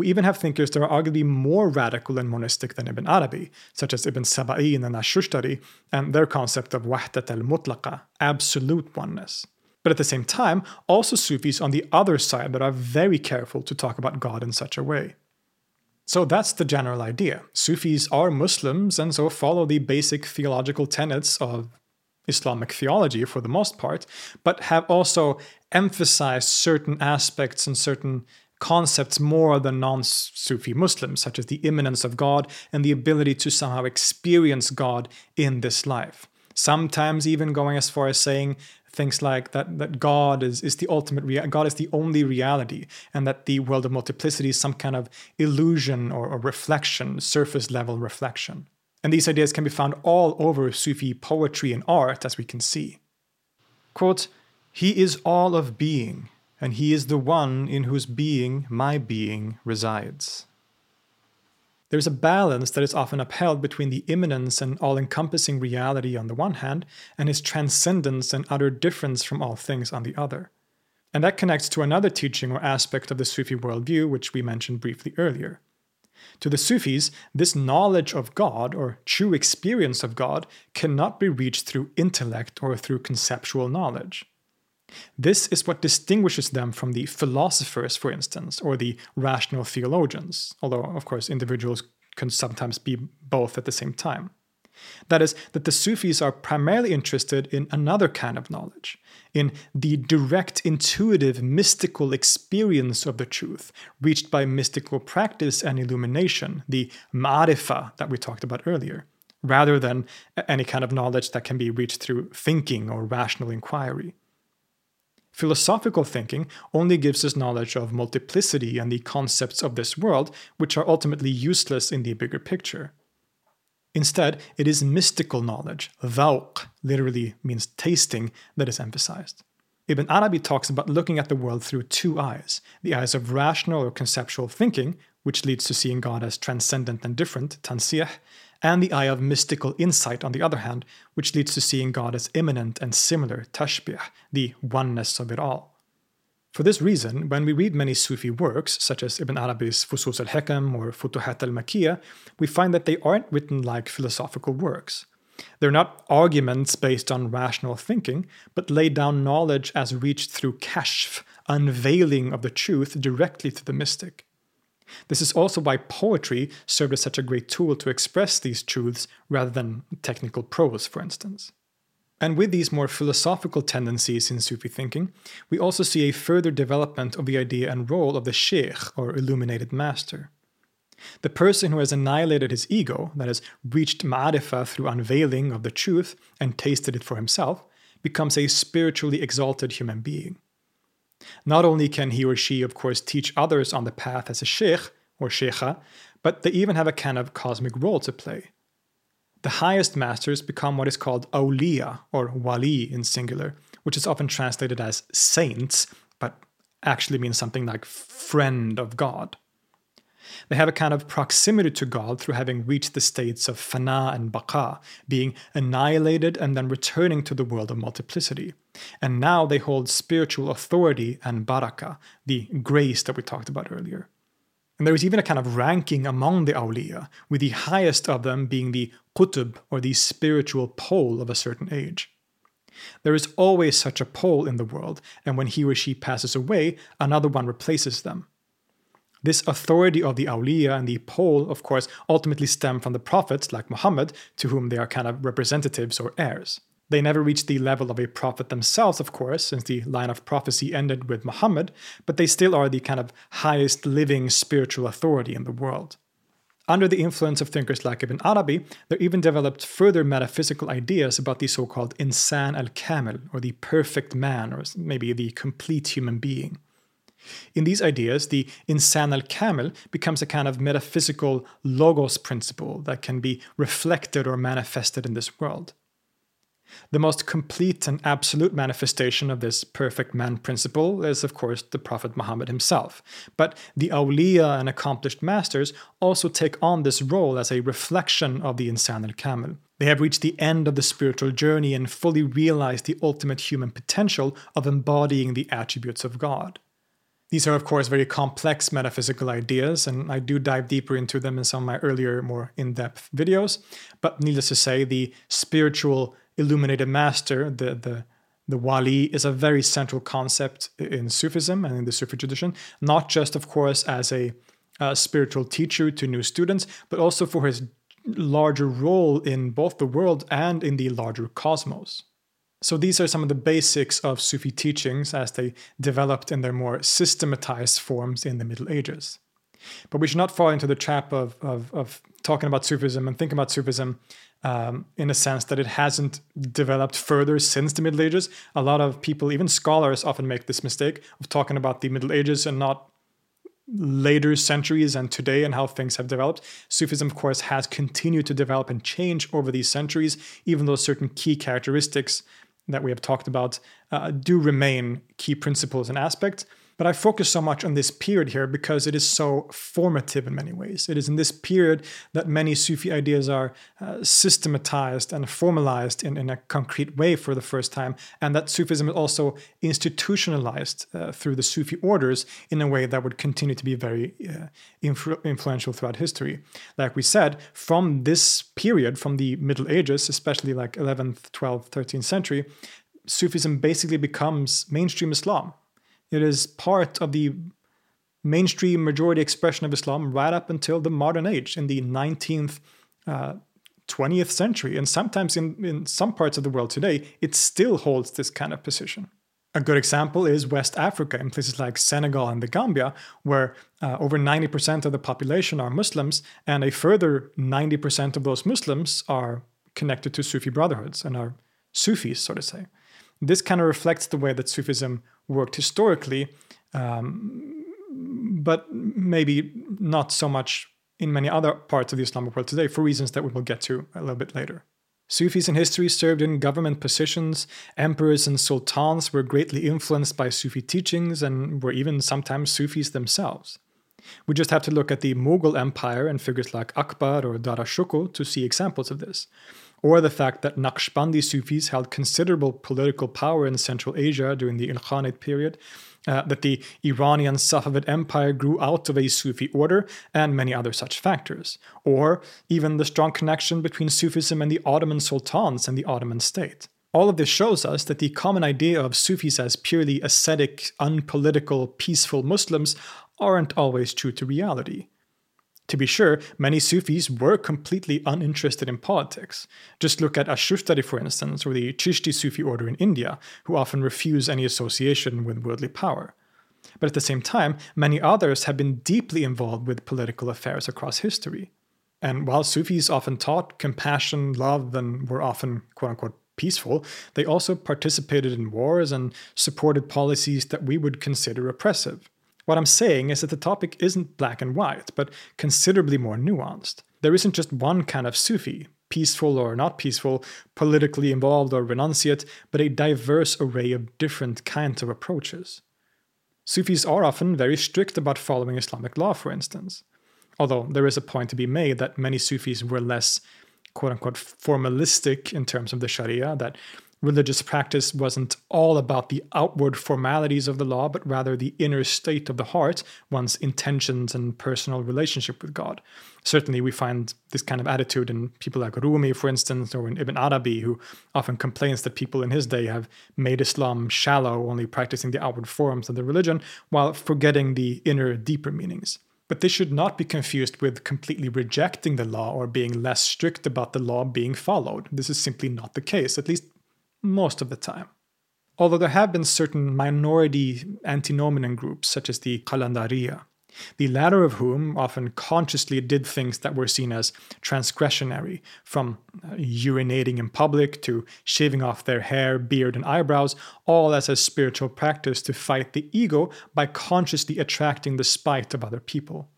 We even have thinkers that are arguably more radical and monistic than Ibn Arabi, such as Ibn Sab'in and Ash-Shushtari, and their concept of wahdat al-mutlaqa, absolute oneness. But at the same time, also Sufis on the other side that are very careful to talk about God in such a way. So that's the general idea. Sufis are Muslims and so follow the basic theological tenets of Islamic theology for the most part, but have also emphasized certain aspects and certain concepts more than non Sufi Muslims, such as the immanence of God and the ability to somehow experience God in this life. Sometimes even going as far as saying things like that that God is is the ultimate rea- God is the only reality, and that the world of multiplicity is some kind of illusion or, or reflection, surface level reflection. And these ideas can be found all over Sufi poetry and art, as we can see. Quote, He is all of being, and He is the one in whose being my being resides. There's a balance that is often upheld between the immanence and all encompassing reality on the one hand, and his transcendence and utter difference from all things on the other. And that connects to another teaching or aspect of the Sufi worldview, which we mentioned briefly earlier. To the Sufis, this knowledge of God, or true experience of God, cannot be reached through intellect or through conceptual knowledge. This is what distinguishes them from the philosophers, for instance, or the rational theologians, although, of course, individuals can sometimes be both at the same time. That is, that the Sufis are primarily interested in another kind of knowledge, in the direct, intuitive, mystical experience of the truth, reached by mystical practice and illumination, the ma'rifah that we talked about earlier, rather than any kind of knowledge that can be reached through thinking or rational inquiry. Philosophical thinking only gives us knowledge of multiplicity and the concepts of this world, which are ultimately useless in the bigger picture. Instead, it is mystical knowledge, dhawq, literally means tasting, that is emphasized. Ibn Arabi talks about looking at the world through two eyes the eyes of rational or conceptual thinking, which leads to seeing God as transcendent and different, tansiyah, and the eye of mystical insight, on the other hand, which leads to seeing God as immanent and similar, tashbih, the oneness of it all. For this reason, when we read many Sufi works, such as Ibn Arabi's Fusus al Hikam or Futuhat al Makkiyah, we find that they aren't written like philosophical works. They're not arguments based on rational thinking, but lay down knowledge as reached through kashf, unveiling of the truth directly to the mystic. This is also why poetry served as such a great tool to express these truths rather than technical prose, for instance. And with these more philosophical tendencies in Sufi thinking, we also see a further development of the idea and role of the sheikh, or illuminated master. The person who has annihilated his ego, that has reached ma'arifah through unveiling of the truth and tasted it for himself, becomes a spiritually exalted human being. Not only can he or she, of course, teach others on the path as a sheikh or sheikha, but they even have a kind of cosmic role to play. The highest masters become what is called awliya, or wali in singular, which is often translated as saints, but actually means something like friend of God. They have a kind of proximity to God through having reached the states of fana and baqa, being annihilated and then returning to the world of multiplicity. And now they hold spiritual authority and baraka, the grace that we talked about earlier. And there is even a kind of ranking among the awliya, with the highest of them being the qutb, or the spiritual pole of a certain age. There is always such a pole in the world, and when he or she passes away, another one replaces them. This authority of the awliya and the pole, of course, ultimately stem from the prophets like Muhammad, to whom they are kind of representatives or heirs. They never reached the level of a prophet themselves, of course, since the line of prophecy ended with Muhammad, but they still are the kind of highest living spiritual authority in the world. Under the influence of thinkers like Ibn Arabi, there even developed further metaphysical ideas about the so called insan al kamil, or the perfect man, or maybe the complete human being. In these ideas, the insan al kamil becomes a kind of metaphysical logos principle that can be reflected or manifested in this world. The most complete and absolute manifestation of this perfect man principle is, of course, the Prophet Muhammad himself. But the awliya and accomplished masters also take on this role as a reflection of the insan al kamil, They have reached the end of the spiritual journey and fully realized the ultimate human potential of embodying the attributes of God. These are, of course, very complex metaphysical ideas, and I do dive deeper into them in some of my earlier, more in depth videos. But needless to say, the spiritual illuminated master, the, the, the wali, is a very central concept in Sufism and in the Sufi tradition, not just, of course, as a, a spiritual teacher to new students, but also for his larger role in both the world and in the larger cosmos. So these are some of the basics of Sufi teachings as they developed in their more systematized forms in the Middle Ages. But we should not fall into the trap of, of, of talking about Sufism and thinking about Sufism um, in a sense that it hasn't developed further since the Middle Ages. A lot of people, even scholars, often make this mistake of talking about the Middle Ages and not later centuries and today and how things have developed. Sufism, of course, has continued to develop and change over these centuries, even though certain key characteristics that we have talked about uh, do remain key principles and aspects. But I focus so much on this period here because it is so formative in many ways. It is in this period that many Sufi ideas are uh, systematized and formalized in, in a concrete way for the first time, and that Sufism is also institutionalized uh, through the Sufi orders in a way that would continue to be very uh, influ- influential throughout history. Like we said, from this period, from the Middle Ages, especially like 11th, 12th, 13th century, Sufism basically becomes mainstream Islam. It is part of the mainstream majority expression of Islam right up until the modern age in the 19th, uh, 20th century. And sometimes in, in some parts of the world today, it still holds this kind of position. A good example is West Africa, in places like Senegal and the Gambia, where uh, over 90% of the population are Muslims, and a further 90% of those Muslims are connected to Sufi brotherhoods and are Sufis, so to say. This kind of reflects the way that Sufism worked historically, um, but maybe not so much in many other parts of the Islamic world today for reasons that we will get to a little bit later. Sufis in history served in government positions. Emperors and sultans were greatly influenced by Sufi teachings and were even sometimes Sufis themselves. We just have to look at the Mughal Empire and figures like Akbar or Dara Shikoh to see examples of this or the fact that Naqshbandi Sufis held considerable political power in Central Asia during the Ilkhanate period, uh, that the Iranian Safavid Empire grew out of a Sufi order, and many other such factors, or even the strong connection between Sufism and the Ottoman sultans and the Ottoman state. All of this shows us that the common idea of Sufis as purely ascetic, unpolitical, peaceful Muslims aren't always true to reality. To be sure, many Sufis were completely uninterested in politics. Just look at Ash-Shushtari, for instance, or the Chishti Sufi order in India, who often refuse any association with worldly power. But at the same time, many others have been deeply involved with political affairs across history. And while Sufis often taught compassion, love, and were often quote unquote peaceful, they also participated in wars and supported policies that we would consider oppressive. What I'm saying is that the topic isn't black and white, but considerably more nuanced. There isn't just one kind of Sufi, peaceful or not peaceful, politically involved or renunciate, but a diverse array of different kinds of approaches. Sufis are often very strict about following Islamic law, for instance. Although there is a point to be made that many Sufis were less quote unquote formalistic in terms of the Sharia, that religious practice wasn't all about the outward formalities of the law, but rather the inner state of the heart, one's intentions and personal relationship with God. Certainly, we find this kind of attitude in people like Rumi, for instance, or in Ibn Arabi, who often complains that people in his day have made Islam shallow, only practicing the outward forms of the religion, while forgetting the inner, deeper meanings. But this should not be confused with completely rejecting the law or being less strict about the law being followed. This is simply not the case, at least most of the time. Although there have been certain minority antinomian groups, such as the Qalandariya, the latter of whom often consciously did things that were seen as transgressionary, from uh, urinating in public to shaving off their hair, beard, and eyebrows, all as a spiritual practice to fight the ego by consciously attracting the spite of other people.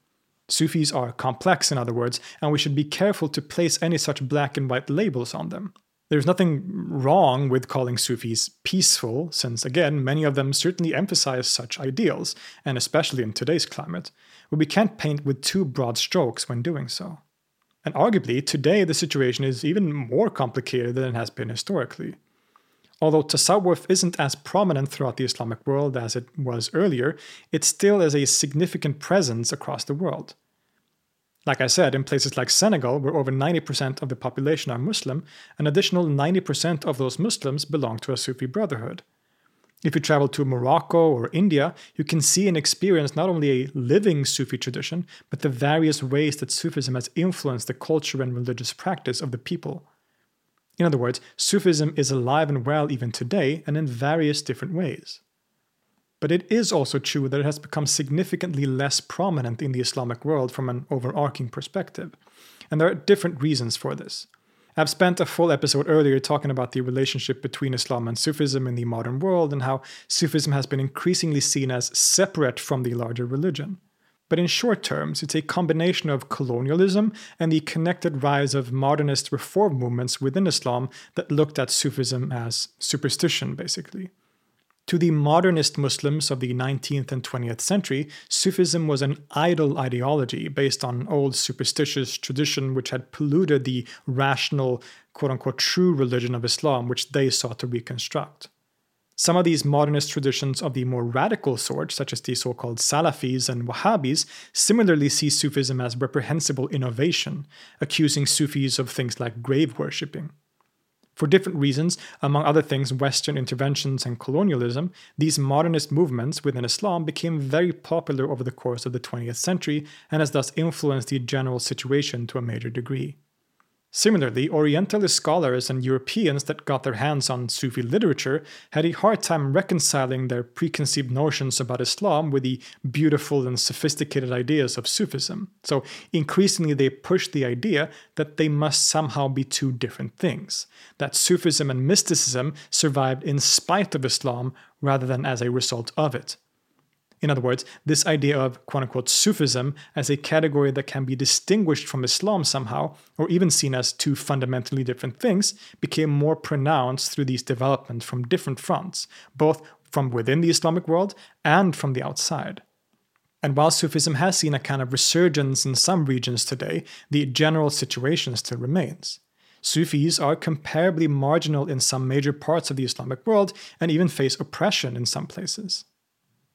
Sufis are complex, in other words, and we should be careful to place any such black and white labels on them. There's nothing wrong with calling Sufis peaceful, since again, many of them certainly emphasize such ideals, and especially in today's climate, but we can't paint with too broad strokes when doing so. And arguably, today the situation is even more complicated than it has been historically. Although tasawwuf isn't as prominent throughout the Islamic world as it was earlier, it still is a significant presence across the world. Like I said, in places like Senegal, where over 90% of the population are Muslim, an additional 90% of those Muslims belong to a Sufi brotherhood. If you travel to Morocco or India, you can see and experience not only a living Sufi tradition, but the various ways that Sufism has influenced the culture and religious practice of the people. In other words, Sufism is alive and well even today and in various different ways. But it is also true that it has become significantly less prominent in the Islamic world from an overarching perspective. And there are different reasons for this. I've spent a full episode earlier talking about the relationship between Islam and Sufism in the modern world and how Sufism has been increasingly seen as separate from the larger religion. But in short terms, it's a combination of colonialism and the connected rise of modernist reform movements within Islam that looked at Sufism as superstition, basically. To the modernist Muslims of the 19th and 20th century, Sufism was an idol ideology based on old superstitious tradition which had polluted the rational, quote unquote, true religion of Islam, which they sought to reconstruct. Some of these modernist traditions of the more radical sort, such as the so called Salafis and Wahhabis, similarly see Sufism as reprehensible innovation, accusing Sufis of things like grave worshipping. For different reasons, among other things, Western interventions and colonialism, these modernist movements within Islam became very popular over the course of the 20th century and has thus influenced the general situation to a major degree. Similarly, Orientalist scholars and Europeans that got their hands on Sufi literature had a hard time reconciling their preconceived notions about Islam with the beautiful and sophisticated ideas of Sufism. So increasingly, they pushed the idea that they must somehow be two different things, that Sufism and mysticism survived in spite of Islam rather than as a result of it. In other words, this idea of quote unquote Sufism as a category that can be distinguished from Islam somehow, or even seen as two fundamentally different things, became more pronounced through these developments from different fronts, both from within the Islamic world and from the outside. And while Sufism has seen a kind of resurgence in some regions today, the general situation still remains. Sufis are comparably marginal in some major parts of the Islamic world and even face oppression in some places.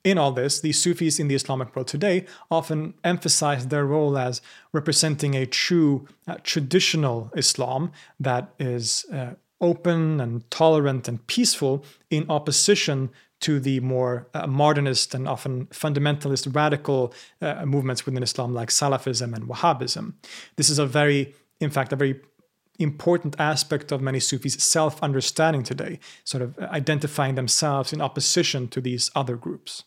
In all this, the Sufis in the Islamic world today often emphasize their role as representing a true uh, traditional Islam that is uh, open and tolerant and peaceful in opposition to the more uh, modernist and often fundamentalist radical uh, movements within Islam like Salafism and Wahhabism. This is a very, in fact, a very important aspect of many Sufis' self understanding today, sort of identifying themselves in opposition to these other groups.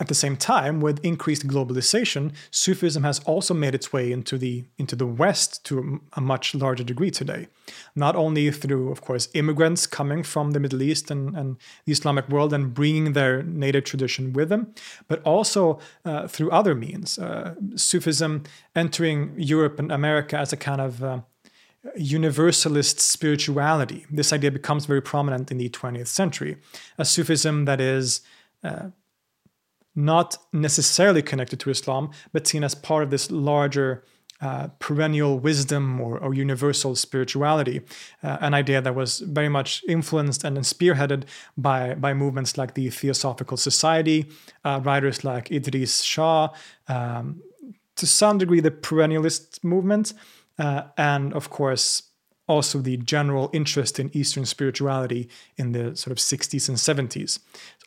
At the same time, with increased globalization, Sufism has also made its way into the, into the West to a much larger degree today. Not only through, of course, immigrants coming from the Middle East and, and the Islamic world and bringing their native tradition with them, but also uh, through other means. Uh, Sufism entering Europe and America as a kind of uh, universalist spirituality. This idea becomes very prominent in the 20th century. A Sufism that is uh, not necessarily connected to Islam, but seen as part of this larger uh, perennial wisdom or, or universal spirituality, uh, an idea that was very much influenced and spearheaded by, by movements like the Theosophical Society, uh, writers like Idries Shah, um, to some degree the perennialist movement, uh, and of course also the general interest in Eastern spirituality in the sort of 60s and 70s.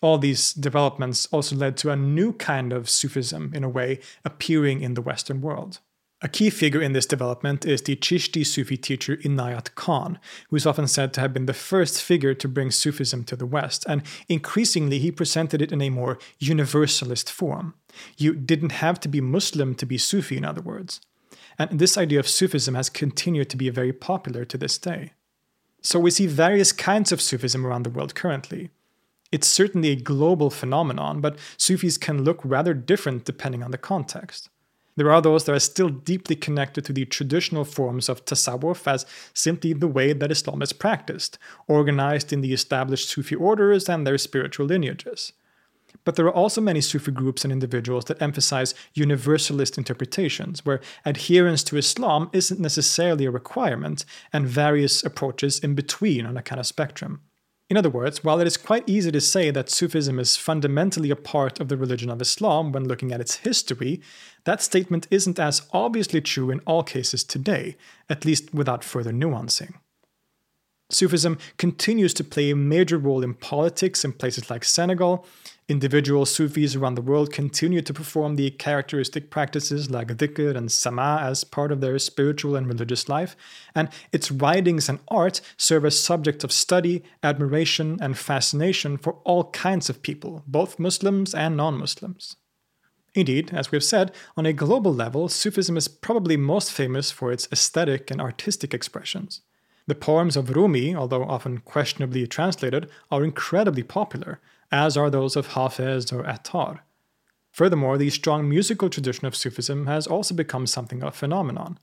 All these developments also led to a new kind of Sufism, in a way, appearing in the Western world. A key figure in this development is the Chishti Sufi teacher Inayat Khan, who is often said to have been the first figure to bring Sufism to the West, and increasingly he presented it in a more universalist form. You didn't have to be Muslim to be Sufi, in other words. And this idea of Sufism has continued to be very popular to this day. So we see various kinds of Sufism around the world currently. It's certainly a global phenomenon, but Sufis can look rather different depending on the context. There are those that are still deeply connected to the traditional forms of tasawwuf as simply the way that Islam is practiced, organized in the established Sufi orders and their spiritual lineages. But there are also many Sufi groups and individuals that emphasize universalist interpretations, where adherence to Islam isn't necessarily a requirement, and various approaches in between on a kind of spectrum. In other words, while it is quite easy to say that Sufism is fundamentally a part of the religion of Islam when looking at its history, that statement isn't as obviously true in all cases today, at least without further nuancing. Sufism continues to play a major role in politics in places like Senegal. Individual Sufis around the world continue to perform the characteristic practices like dhikr and sama as part of their spiritual and religious life, and its writings and art serve as subject of study, admiration, and fascination for all kinds of people, both Muslims and non Muslims. Indeed, as we've said, on a global level, Sufism is probably most famous for its aesthetic and artistic expressions. The poems of Rumi, although often questionably translated, are incredibly popular, as are those of Hafez or Attar. Furthermore, the strong musical tradition of Sufism has also become something of a phenomenon.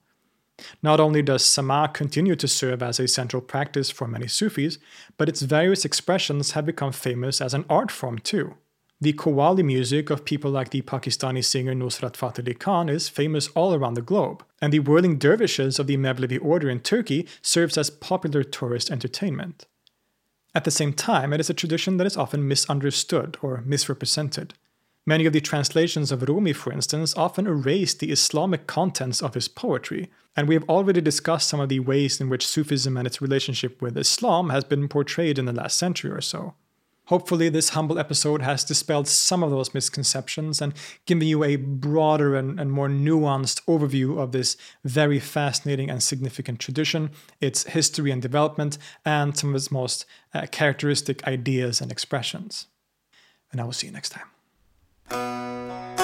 Not only does Sama continue to serve as a central practice for many Sufis, but its various expressions have become famous as an art form too. The Qawwali music of people like the Pakistani singer Nusrat Fateh Ali Khan is famous all around the globe, and the whirling dervishes of the Mevlevi order in Turkey serves as popular tourist entertainment. At the same time, it is a tradition that is often misunderstood or misrepresented. Many of the translations of Rumi, for instance, often erase the Islamic contents of his poetry, and we have already discussed some of the ways in which Sufism and its relationship with Islam has been portrayed in the last century or so. Hopefully, this humble episode has dispelled some of those misconceptions and given you a broader and, and, more nuanced overview of this very fascinating and significant tradition, its history and development, and some of its most uh, characteristic ideas and expressions. And I will see you next time.